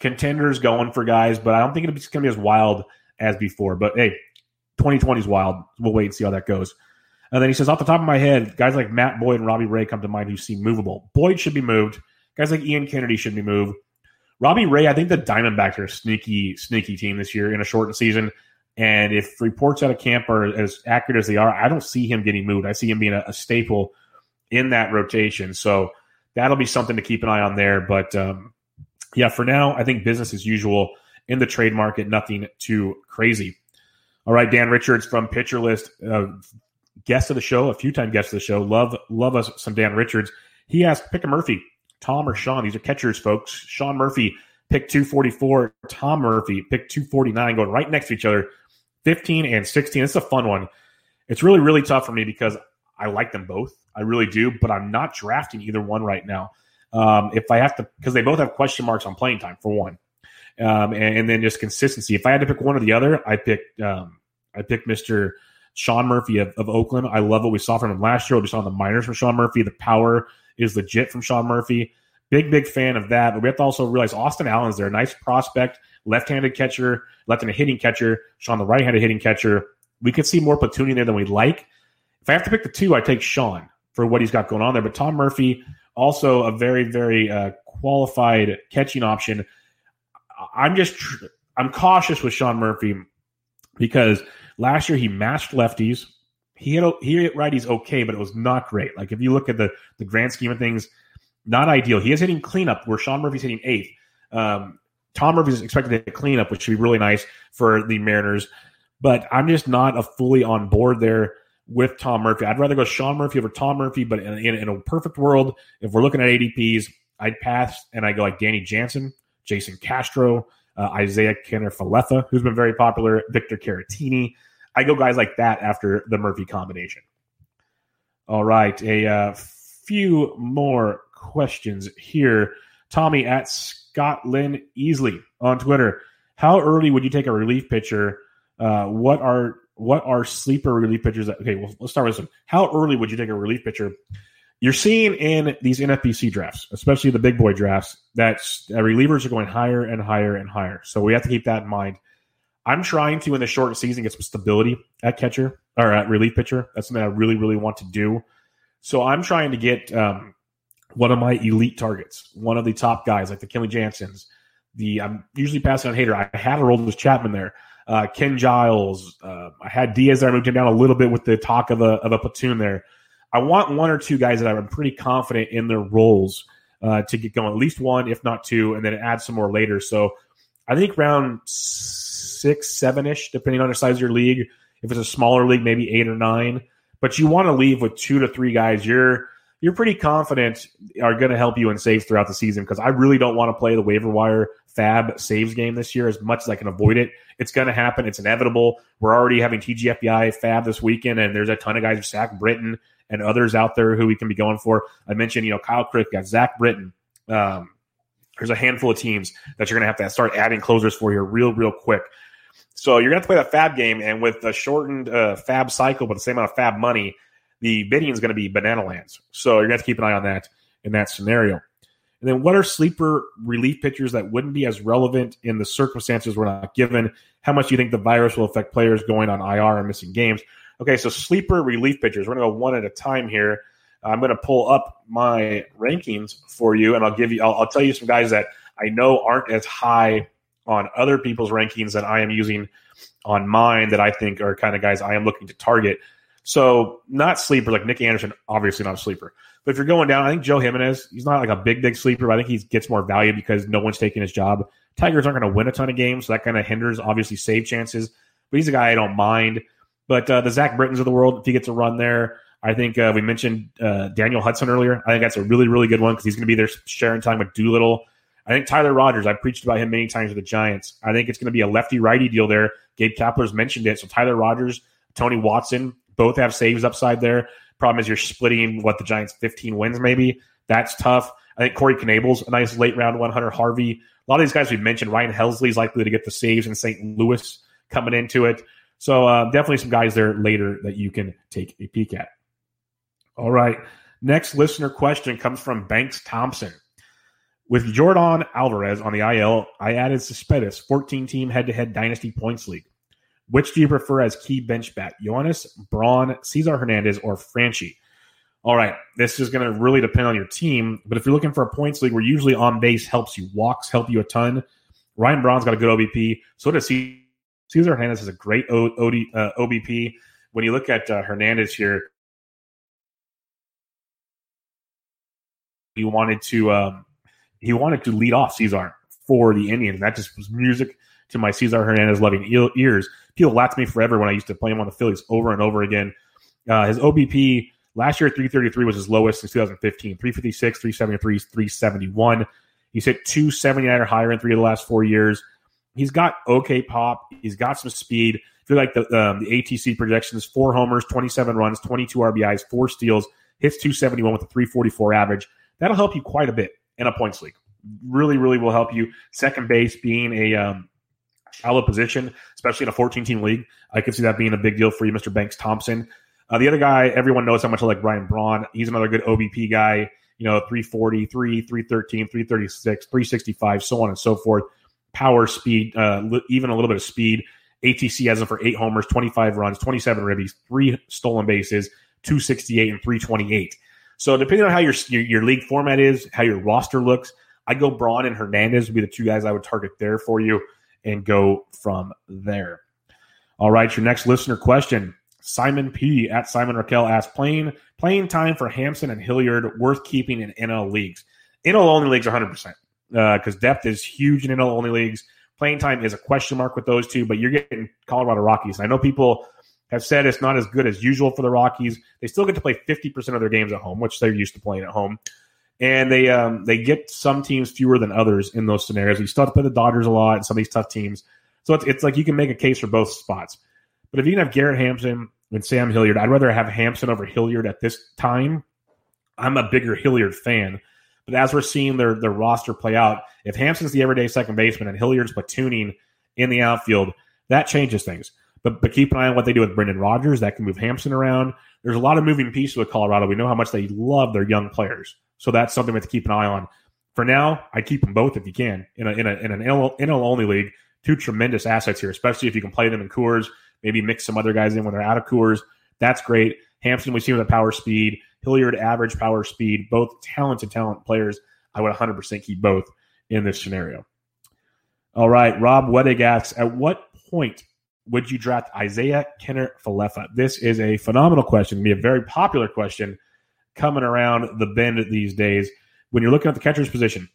contenders going for guys, but I don't think it's going to be as wild as before. But hey, 2020 is wild. We'll wait and see how that goes. And then he says, off the top of my head, guys like Matt Boyd and Robbie Ray come to mind who seem movable. Boyd should be moved. Guys like Ian Kennedy should be moved. Robbie Ray, I think the Diamondbacks are a sneaky, sneaky team this year in a shortened season. And if reports out of camp are as accurate as they are, I don't see him getting moved. I see him being a, a staple in that rotation. So that'll be something to keep an eye on there. But um, yeah, for now, I think business as usual in the trade market, nothing too crazy. All right, Dan Richards from Pitcher List, uh, guest of the show, a few time guest of the show. Love, love us some Dan Richards. He asked, pick a Murphy, Tom or Sean. These are catchers, folks. Sean Murphy, pick 244. Tom Murphy, pick 249, going right next to each other, 15 and 16. It's a fun one. It's really, really tough for me because I like them both. I really do, but I'm not drafting either one right now. Um, if I have to, because they both have question marks on playing time for one, um, and, and, then just consistency. If I had to pick one or the other, I picked um, I picked Mister Sean Murphy of, of, Oakland. I love what we saw from him last year. We saw the minors from Sean Murphy. The power is legit from Sean Murphy. Big big fan of that. But we have to also realize Austin Allen's there, nice prospect, left-handed catcher, left-handed hitting catcher. Sean the right-handed hitting catcher. We could see more platooning there than we'd like. If I have to pick the two, I take Sean for what he's got going on there. But Tom Murphy, also a very, very uh, qualified catching option. I'm just I'm cautious with Sean Murphy because last year he matched lefties. He hit he hit righties okay, but it was not great. Like if you look at the the grand scheme of things, not ideal. He is hitting cleanup where Sean Murphy's hitting eighth. Um, Tom Murphy is expected to hit cleanup, which should be really nice for the Mariners. But I'm just not a fully on board there with Tom Murphy. I'd rather go Sean Murphy over Tom Murphy, but in, in, in, a perfect world, if we're looking at ADPs, I'd pass and I go like Danny Jansen, Jason Castro, uh, Isiah Kiner-Falefa, who's been very popular, Victor Caratini. I go guys like that after the Murphy combination. All right, a uh, few more questions here. Tommy at Scotland Easley on Twitter. How early would you take a relief pitcher? Uh, what are what are sleeper relief pitchers? That, okay, well, let's start with some. How early would you take a relief pitcher? You're seeing in these NFBC drafts, especially the big boy drafts, that relievers are going higher and higher and higher. So we have to keep that in mind. I'm trying to in the short season get some stability at catcher or at relief pitcher. That's something I really, really want to do. So I'm trying to get um, one of my elite targets, one of the top guys like the Kenley Jansens. The I'm usually passing on Hader. I had a roll with Chapman there. Uh, Ken Giles. Uh, I had Diaz there. I moved him down a little bit with the talk of a of a platoon there. I want one or two guys that I'm pretty confident in their roles uh, to get going. At least one, if not two, and then add some more later. So I think round six, seven ish, depending on the size of your league. If it's a smaller league, maybe eight or nine. But you want to leave with two to three guys you're you're pretty confident are going to help you in saves throughout the season because I really don't want to play the waiver wire fab saves game this year as much as I can avoid it. It's going to happen. It's inevitable. We're already having TGFBI fab this weekend, and there's a ton of guys, Zach Britton and others out there who we can be going for. I mentioned, you know, Kyle Crick, got Zach Britton. Um, there's a handful of teams that you're going to have to start adding closers for here real, real quick. So you're going to have to play that fab game, and with a shortened uh, fab cycle, but the same amount of fab money, the bidding is going to be banana lands. So you're going to have to keep an eye on that in that scenario. And then what are sleeper relief pitchers that wouldn't be as relevant in the circumstances we're not given? How much do you think the virus will affect players going on IR and missing games? Okay, so sleeper relief pitchers. We're going to go one at a time here. I'm going to pull up my rankings for you, and I'll give you. I'll, I'll tell you some guys that I know aren't as high on other people's rankings that I am using on mine that I think are kind of guys I am looking to target. So not sleeper like Nick Anderson, obviously not a sleeper. But if you're going down, I think Joe Jimenez, he's not like a big, big sleeper, but I think he gets more value because no one's taking his job. Tigers aren't going to win a ton of games, so that kind of hinders obviously save chances. But he's a guy I don't mind. But uh, the Zach Brittons of the world, if he gets a run there, I think uh, we mentioned uh, Daniel Hudson earlier. I think that's a really, really good one because he's going to be there sharing time with Doolittle. I think Tyler Rogers, I've preached about him many times with the Giants. I think it's going to be a lefty righty deal there. Gabe Kapler's mentioned it. So Tyler Rogers, Tony Watson, both have saves upside there. Problem is you're splitting what the Giants 15 wins maybe. That's tough. I think Corey Knebel's a nice late round one. Hunter Harvey. A lot of these guys we've mentioned. Ryan Helsley's likely to get the saves in St. Louis coming into it. So uh, definitely some guys there later that you can take a peek at. All right. Next listener question comes from Banks Thompson. With Yordan Alvarez on the IL, I added Cespedes, 14 team head to head dynasty points league. Which do you prefer as key bench bat? Yoenis, Braun, Cesar Hernandez, or Franchy? All right, this is going to really depend on your team. But if you're looking for a points league where usually on base helps you, walks help you a ton. Ryan Braun's got a good OBP. So does Cesar Hernandez has a great o- OD, uh, OBP. When you look at uh, Hernandez here, he wanted to um, he wanted to lead off Cesar for the Indians. And that just was music to my Cesar Hernandez loving ears. People laughed me forever when I used to play him on the Phillies over and over again. Uh, his OBP last year, 333 was his lowest since 2015. 356, 373, 371. He's hit 279 or higher in three of the last four years. He's got okay pop. He's got some speed. I feel like the, um, the ATC projections four homers, 27 runs, 22 RBIs, four steals, hits 271 with a 344 average. That'll help you quite a bit in a points league. Really, really will help you. Second base being a um, shallow position, especially in a 14 team league. I could see that being a big deal for you, Mr. Banks Thompson. Uh, the other guy, everyone knows how much I like Ryan Braun. He's another good OBP guy, you know, 340, 3, 313, 336, 365, so on and so forth. Power, speed, uh, even a little bit of speed. ATC has him for eight homers, 25 runs, 27 ribbies, three stolen bases, 268 and 328. So depending on how your, your, your league format is, how your roster looks, I go Braun and Hernandez would be the two guys I would target there for you and go from there. All right, your next listener question. Simon P at Simon Raquel asks playing playing time for Hampson and Hilliard worth keeping in NL leagues. NL only leagues 100 percent because uh, depth is huge in NL only leagues. Playing time is a question mark with those two, but you're getting Colorado Rockies. I know people have said it's not as good as usual for the Rockies. They still get to play 50% of their games at home, which they're used to playing at home. And they um, they get some teams fewer than others in those scenarios. You still have to play the Dodgers a lot and some of these tough teams. So it's, it's like you can make a case for both spots. But if you can have Garrett Hampson and Sam Hilliard, I'd rather have Hampson over Hilliard at this time. I'm a bigger Hilliard fan. But as we're seeing their, their roster play out, if Hampson's the everyday second baseman and Hilliard's platooning in the outfield, that changes things. But but keep an eye on what they do with Brendan Rodgers. That can move Hampson around. There's a lot of moving pieces with Colorado. We know how much they love their young players, so that's something we have to keep an eye on. For now, I keep them both if you can in a in, a, in an NL only league. two tremendous assets here, especially if you can play them in Coors, maybe mix some other guys in when they're out of Coors. That's great. Hampson, we see with the power speed. Hilliard, average power speed. Both talented, talent players. I would 100% keep both in this scenario. All right. Rob Wedig asks, at what point would you draft Isaiah Kenner Falefa? This is a phenomenal question. Be a very popular question coming around the bend these days. When you're looking at the catcher's position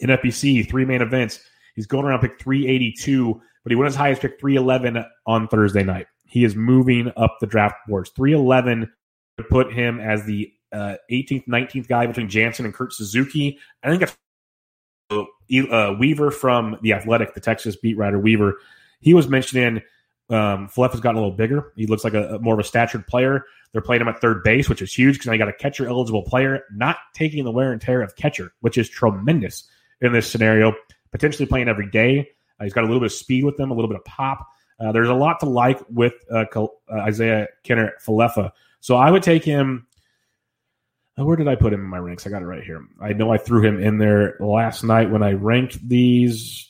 in FBC, three main events, he's going around pick 382, but he went as high as pick 311 on Thursday night. He is moving up the draft boards. 311 to put him as the uh, 18th, 19th guy between Jansen and Kurt Suzuki. I think it's uh, Weaver from the Athletic, the Texas beat writer Weaver. He was mentioning um, Fleff has gotten a little bigger. He looks like a, a, more of a statured player. They're playing him at third base, which is huge because now you got a catcher eligible player, not taking the wear and tear of catcher, which is tremendous in this scenario. Potentially playing every day. Uh, he's got a little bit of speed with him, a little bit of pop. Uh, there's a lot to like with uh, uh Isaiah Kenner Falefa. So I would take him. Uh, where did I put him in my ranks? I got it right here. I know I threw him in there last night when I ranked these.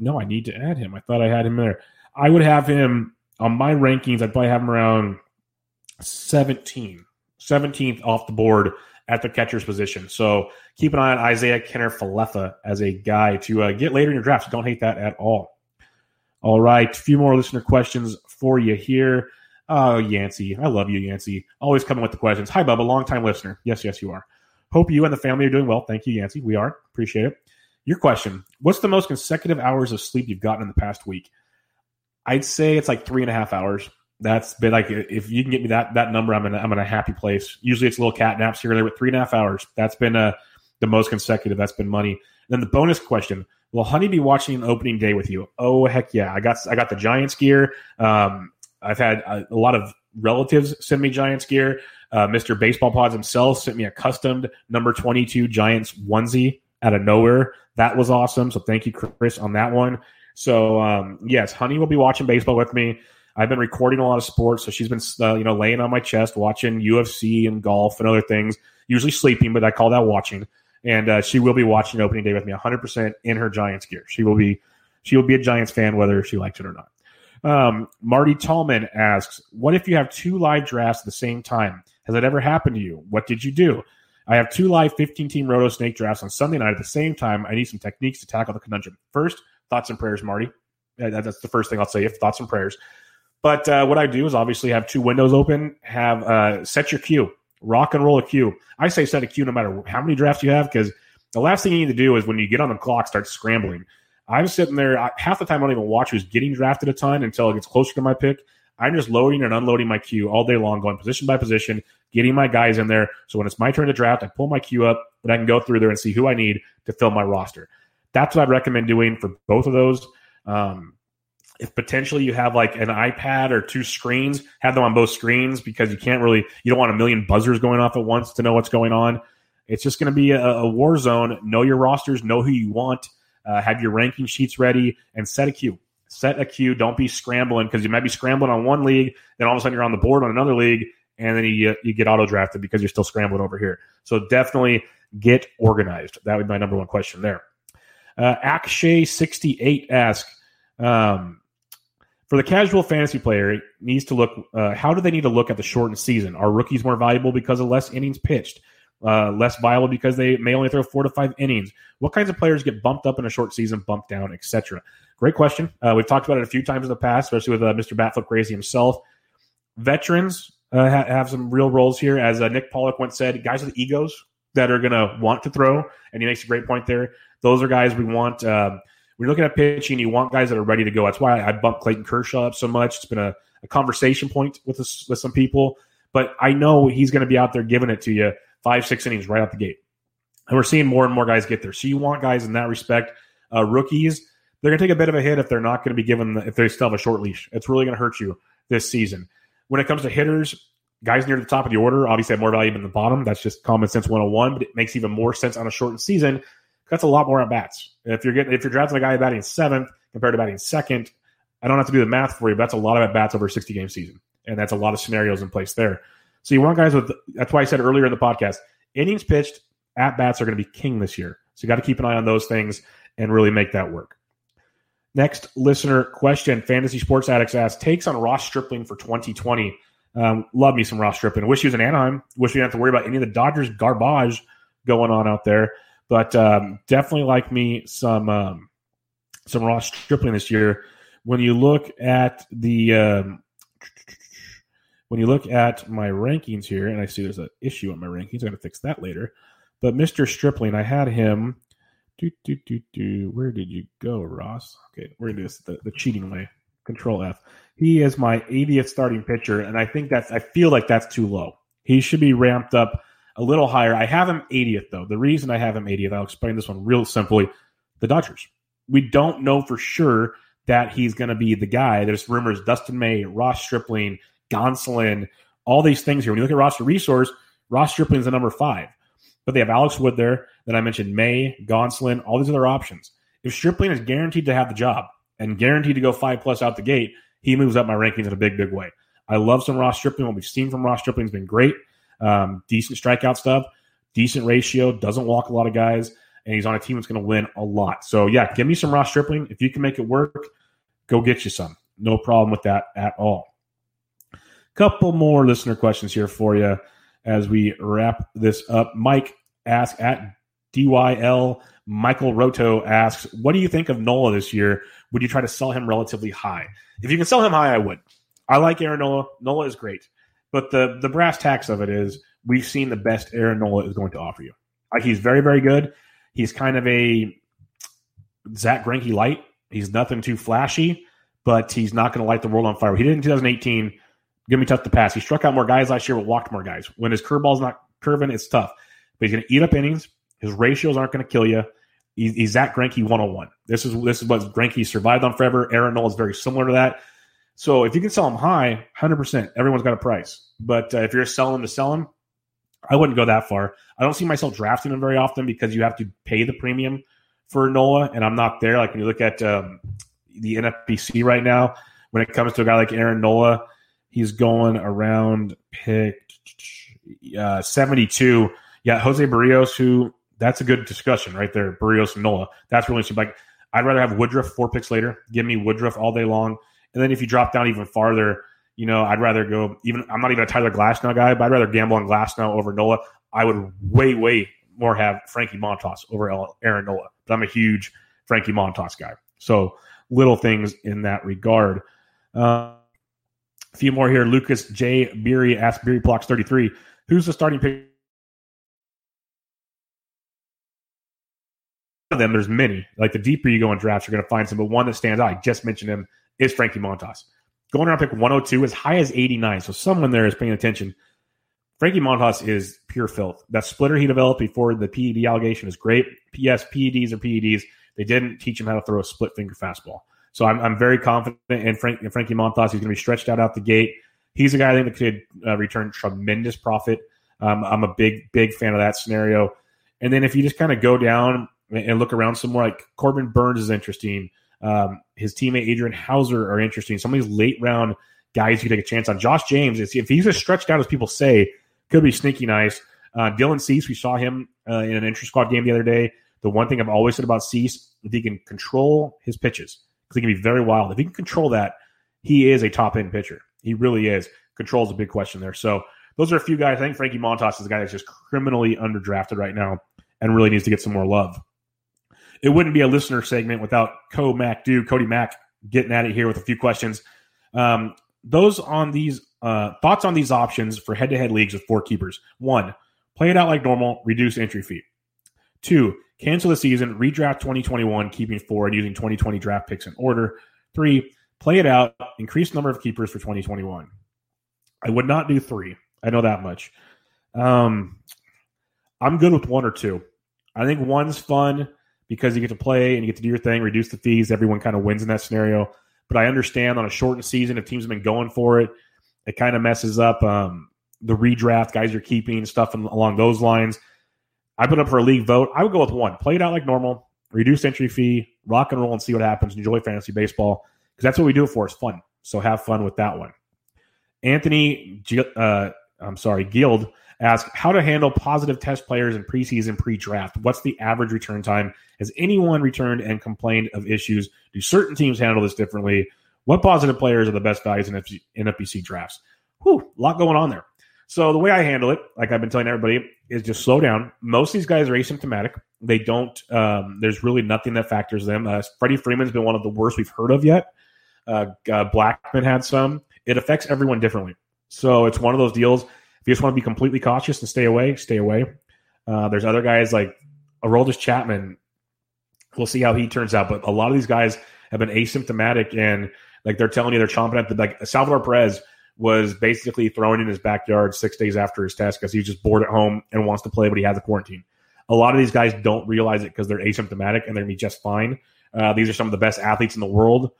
No, I need to add him. I thought I had him there. I would have him on my rankings. I'd probably have him around 17, 17th off the board at the catcher's position. So keep an eye on Isiah Kiner-Falefa as a guy to uh, get later in your drafts. Don't hate that at all. All right, a few more listener questions for you here. Oh, Yancey. I love you, Yancey. Always coming with the questions. Hi, Bubba, long-time listener. Yes, yes, you are. Hope you and the family are doing well. Thank you, Yancey. We are. Appreciate it. Your question What's the most consecutive hours of sleep you've gotten in the past week? I'd say it's like three and a half hours. That's been like if you can get me that that number, I'm in I'm in a happy place. Usually it's little cat naps here and there, but three and a half hours. That's been uh, the most consecutive. That's been money. And then the bonus question: Will Honey be watching an opening day with you? Oh heck yeah! I got I got the Giants gear. Um, I've had a, a, lot of relatives send me Giants gear. Uh, Mr. Baseball Pods himself sent me a custom number 22 Giants onesie out of nowhere. That was awesome. So thank you, Chris, on that one. So um, yes, Honey will be watching baseball with me. I've been recording a lot of sports, so she's been uh, you know laying on my chest watching UFC and golf and other things. Usually sleeping, but I call that watching. And uh, she will be watching opening day with me 100% in her Giants gear. She will be she will be a Giants fan whether she likes it or not. Um, Marty Tallman asks, "What if you have two live drafts at the same time? Has that ever happened to you? What did you do?" I have two live 15 team Roto Snake drafts on Sunday night at the same time. I need some techniques to tackle the conundrum. First, thoughts and prayers, Marty. That's the first thing I'll say. If thoughts and prayers. But uh, what I do is obviously have two windows open. Have uh, set your queue, rock and roll a queue. I say set a queue no matter how many drafts you have because the last thing you need to do is when you get on the clock, start scrambling. I'm sitting there I, half the time. I don't even watch who's getting drafted a ton until it gets closer to my pick. I'm just loading and unloading my queue all day long, going position by position, getting my guys in there. So when it's my turn to draft, I pull my queue up, and I can go through there and see who I need to fill my roster. That's what I'd recommend doing for both of those. Um, if potentially you have like an iPad or two screens, have them on both screens because you can't really, you don't want a million buzzers going off at once to know what's going on. It's just going to be a, a, war zone. Know your rosters, know who you want, uh, have your ranking sheets ready, and set a queue. Set a queue. Don't be scrambling because you might be scrambling on one league, then all of a sudden you're on the board on another league, and then you, you get auto drafted because you're still scrambling over here. So definitely get organized. That would be my number one question there. Uh, Akshay68 asks, um, for the casual fantasy player, needs to look. Uh, how do they need to look at the shortened season? Are rookies more valuable because of less innings pitched? Uh, less viable because they may only throw four to five innings. What kinds of players get bumped up in a short season, bumped down, etc.? Great question. Uh, we've talked about it a few times in the past, especially with uh, Mr. Batflip Crazy himself. Veterans uh, ha- have some real roles here, as uh, Nick Pollack once said. Guys with egos that are going to want to throw, and he makes a great point there. Those are guys we want. Um, when you're looking at pitching, you want guys that are ready to go. That's why I bumped Clayton Kershaw up so much. It's been a, a conversation point with us, with some people, but I know he's going to be out there giving it to you five, six innings right out the gate. And we're seeing more and more guys get there. So you want guys in that respect. Uh, rookies, they're going to take a bit of a hit if they're not going to be given, the, if they still have a short leash. It's really going to hurt you this season. When it comes to hitters, guys near the top of the order obviously have more value than the bottom. That's just common sense 101, but it makes even more sense on a shortened season that's a lot more at bats. If you're getting if you're drafting a guy batting seventh compared to batting second, I don't have to do the math for you, but that's a lot of at bats over a 60 game season. And that's a lot of scenarios in place there. So you want guys with that's why I said earlier in the podcast, innings pitched, at bats are going to be king this year. So you got to keep an eye on those things and really make that work. Next listener question: Fantasy Sports Addicts asks takes on Ross Stripling for 2020. Um, love me some Ross Stripling. Wish he was in Anaheim. Wish we didn't have to worry about any of the Dodgers garbage going on out there. But um, definitely like me some um, some Ross Stripling this year. When you look at the um, when you look at my rankings here, and I see there's an issue on my rankings, I'm going to fix that later. But Mr. Stripling, I had him. Do, do, do, do. Where did you go, Ross? Okay, we're going to do this the, the cheating way. Control F. He is my 80th starting pitcher, and I think that's, I feel like that's too low. He should be ramped up a little higher. I have him 80th, though. The reason I have him 80th, I'll explain this one real simply the Dodgers. We don't know for sure that he's going to be the guy. There's rumors Dustin May, Ross Stripling, Gonsolin, all these things here. When you look at roster resource, Ross Stripling's the number five. But they have Alex Wood there. Then I mentioned May, Gonsolin, all these other options. If Stripling is guaranteed to have the job and guaranteed to go five plus out the gate, he moves up my rankings in a big, big way. I love some Ross Stripling. What we've seen from Ross Stripling has been great. Um, decent strikeout stuff, decent ratio, doesn't walk a lot of guys, and he's on a team that's going to win a lot. So, yeah, give me some Ross Stripling. If you can make it work, go get you some. No problem with that at all. Couple more listener questions here for you as we wrap this up. Mike asks at DYL Michael Roto asks, What do you think of Nola this year? Would you try to sell him relatively high? If you can sell him high, I would. I like Aaron Nola. Nola is great. But the the brass tacks of it is we've seen the best Aaron Nola is going to offer you. Like he's very, very good. He's kind of a Zack Greinke light. He's nothing too flashy, but he's not going to light the world on fire. He did in 2018. To be tough to pass. He struck out more guys last year, but walked more guys. When his curveball's not curving, it's tough. But he's to eat up innings. His ratios aren't to kill you. He's, he's Zack Greinke 101. This is this is what Greinke survived on forever. Aaron Nola is very similar to that. So if you can sell him high, 100%, everyone's got a price. But uh, if you're selling to sell him, I wouldn't go that far. I don't see myself drafting him very often because you have to pay the premium for Nola, and I'm not there. Like when you look at um, the NFBC right now, when it comes to a guy like Aaron Nola, he's going around pick uh, 72. Yeah, Jose Berrios, who that's a good discussion right there. Berrios and Nola. That's really interesting. Like I'd rather have Woodruff four picks later. Give me Woodruff all day long. And then if you drop down even farther, you know, I'd rather go even I'm not even a Tyler Glasnow guy, but I'd rather gamble on Glasnow over Nola. I would way, way more have Frankie Montas over Aaron Nola. But I'm a huge Frankie Montas guy. So little things in that regard. Uh, a few more here. Lucas J. Beery asked Beery Blocks 33, who's the starting pick? Of them, there's many. Like the deeper you go in drafts, you're going to find some. But one that stands out, I just mentioned him, is Frankie Montas. Going around pick 102, as high as 89. So someone there is paying attention. Frankie Montas is pure filth. That splitter he developed before the PED allegation is great. Yes, PEDs are PEDs. They didn't teach him how to throw a split finger fastball. So I'm, I'm very confident in, Frank, in Frankie Montas. He's going to be stretched out out the gate. He's a guy I think that could uh, return tremendous profit. Um, I'm a big, big fan of that scenario. And then if you just kind of go down and look around some more, like Corbin Burnes is interesting. Um, his teammate Adrian Houser are interesting. Some of these late round guys you take a chance on. Josh James, if he's as stretched out as people say, could be sneaky nice. Uh, Dylan Cease, we saw him uh, in an intra squad game the other day. The one thing I've always said about Cease, if he can control his pitches, because he can be very wild. If he can control that, he is a top end pitcher. He really is. Control is a big question there. So those are a few guys. I think Frankie Montas is a guy that's just criminally underdrafted right now and really needs to get some more love. It wouldn't be a listener segment without Co Mac Do Cody Mac getting at it here with a few questions. Um, those on these uh, thoughts on these options for head to head leagues with four keepers. One, play it out like normal, reduce entry fee. Two, cancel the season, redraft 2021, keeping four and using 2020 draft picks in order. Three, play it out, increase number of keepers for 2021. I would not do three. I know that much. Um, I'm good with one or two. I think one's fun because you get to play and you get to do your thing, reduce the fees. Everyone kind of wins in that scenario. But I understand on a shortened season, if teams have been going for it, it kind of messes up um, the redraft guys you're keeping, stuff along those lines. I put up for a league vote. I would go with one. Play it out like normal, reduce entry fee, rock and roll, and see what happens. Enjoy fantasy baseball because that's what we do it for. It's fun. So have fun with that one. Anthony, uh, I'm sorry, Guild ask how to handle positive test players in preseason pre-draft. What's the average return time? Has anyone returned and complained of issues? Do certain teams handle this differently? What positive players are the best values in, FBC drafts? Whew, a lot going on there. So the way I handle it, like I've been telling everybody, is just slow down. Most of these guys are asymptomatic. They don't. Um, there's really nothing that factors them. Uh, Freddie Freeman's been one of the worst we've heard of yet. Uh, uh, Blackmon had some. It affects everyone differently. So it's one of those deals. If you just want to be completely cautious and stay away, stay away. Uh, there's other guys like Aroldis Chapman. We'll see how he turns out. But a lot of these guys have been asymptomatic and like they're telling you they're chomping at the like Salvador Perez was basically thrown in his backyard six days after his test because he's just bored at home and wants to play, but he has a quarantine. A lot of these guys don't realize it because they're asymptomatic and they're going to be just fine. Uh, these are some of the best athletes in the world.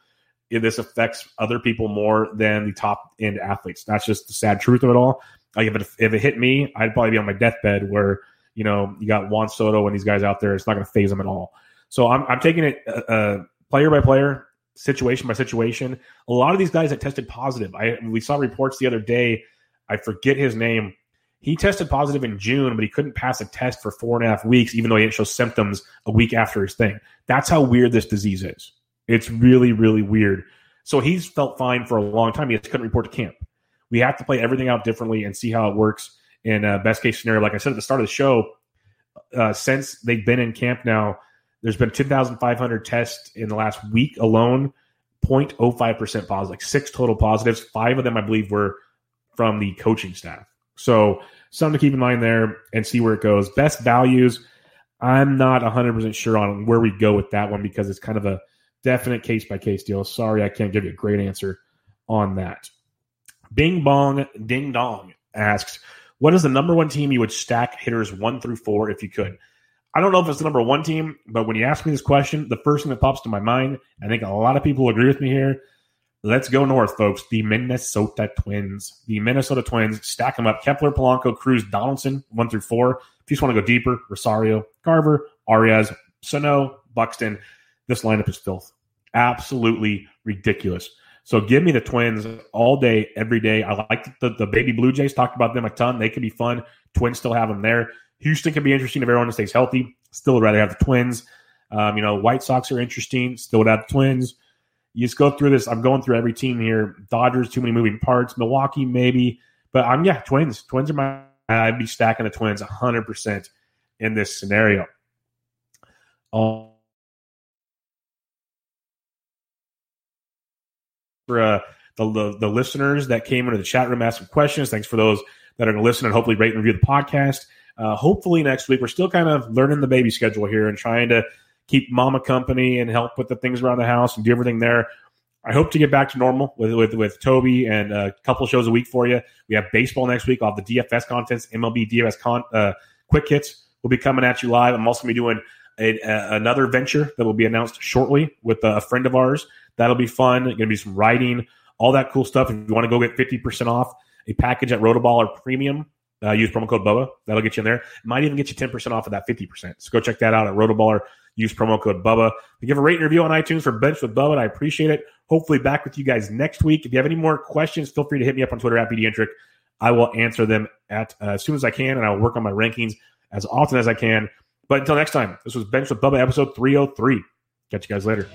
This affects other people more than the top end athletes. That's just the sad truth of it all. Like if it, if it hit me, I'd probably be on my deathbed where, you know, you got Juan Soto and these guys out there. It's not going to phase them at all. So I'm, I'm taking it uh, uh player by player, situation by situation. A lot of these guys that tested positive, I we saw reports the other day. I forget his name. He tested positive in June, but he couldn't pass a test for four and a half weeks, even though he didn't show symptoms a week after his thing. That's how weird this disease is. It's really, really weird. So he's felt fine for a long time. He just couldn't report to camp. We have to play everything out differently and see how it works in a best case scenario. Like I said at the start of the show, uh, since they've been in camp now, there's been 2,500 tests in the last week alone, 0.05% positive, like six total positives. Five of them, I believe, were from the coaching staff. So something to keep in mind there and see where it goes. Best values, I'm not 100% sure on where we go with that one because it's kind of a definite case by case deal. Sorry, I can't give you a great answer on that. Bing Bong Ding Dong asks, What is the number one team you would stack hitters one through four if you could? I don't know if it's the number one team, but when you ask me this question, the first thing that pops to my mind, I think a lot of people agree with me here. Let's go north, folks. The Minnesota Twins. The Minnesota Twins stack them up. Kepler, Polanco, Cruz, Donaldson, one through four. If you just want to go deeper, Rosario, Garver, Arraez, Sano, Buxton. This lineup is filth. Absolutely ridiculous. So give me the Twins all day, every day. I like the, the baby Blue Jays. Talked about them a ton. They could be fun. Twins still have them there. Houston can be interesting if everyone stays healthy. Still would rather have the Twins. Um, you know, White Sox are interesting. Still would have the Twins. You just go through this. I'm going through every team here. Dodgers, too many moving parts. Milwaukee, maybe. But I'm, yeah, Twins. Twins are my, I'd be stacking the Twins 100% in this scenario. Um, for uh, the, the, the listeners that came into the chat room asking questions. Thanks for those that are going to listen and hopefully rate and review the podcast. Uh, hopefully next week we're still kind of learning the baby schedule here and trying to keep mama company and help with the things around the house and do everything there. I hope to get back to normal with with, with Toby and a couple shows a week for you. We have baseball next week off the DFS contents, MLB DFS con, uh, quick hits will be coming at you live. I'm also going to be doing a, a, another venture that will be announced shortly with a friend of ours. That'll be fun. Going to be some writing, all that cool stuff. If you want to go get 50% off a package at Rotoballer Premium, uh, use promo code Bubba. That'll get you in there. Might even get you 10% off of that 50%. So go check that out at Rotoballer. Use promo code Bubba. Give a rate and review on iTunes for Bench with Bubba. I appreciate it. Hopefully back with you guys next week. If you have any more questions, feel free to hit me up on Twitter at BDentric. I will answer them at uh, as soon as I can, and I'll work on my rankings as often as I can. But until next time, this was Bench with Bubba, episode 303. Catch you guys later.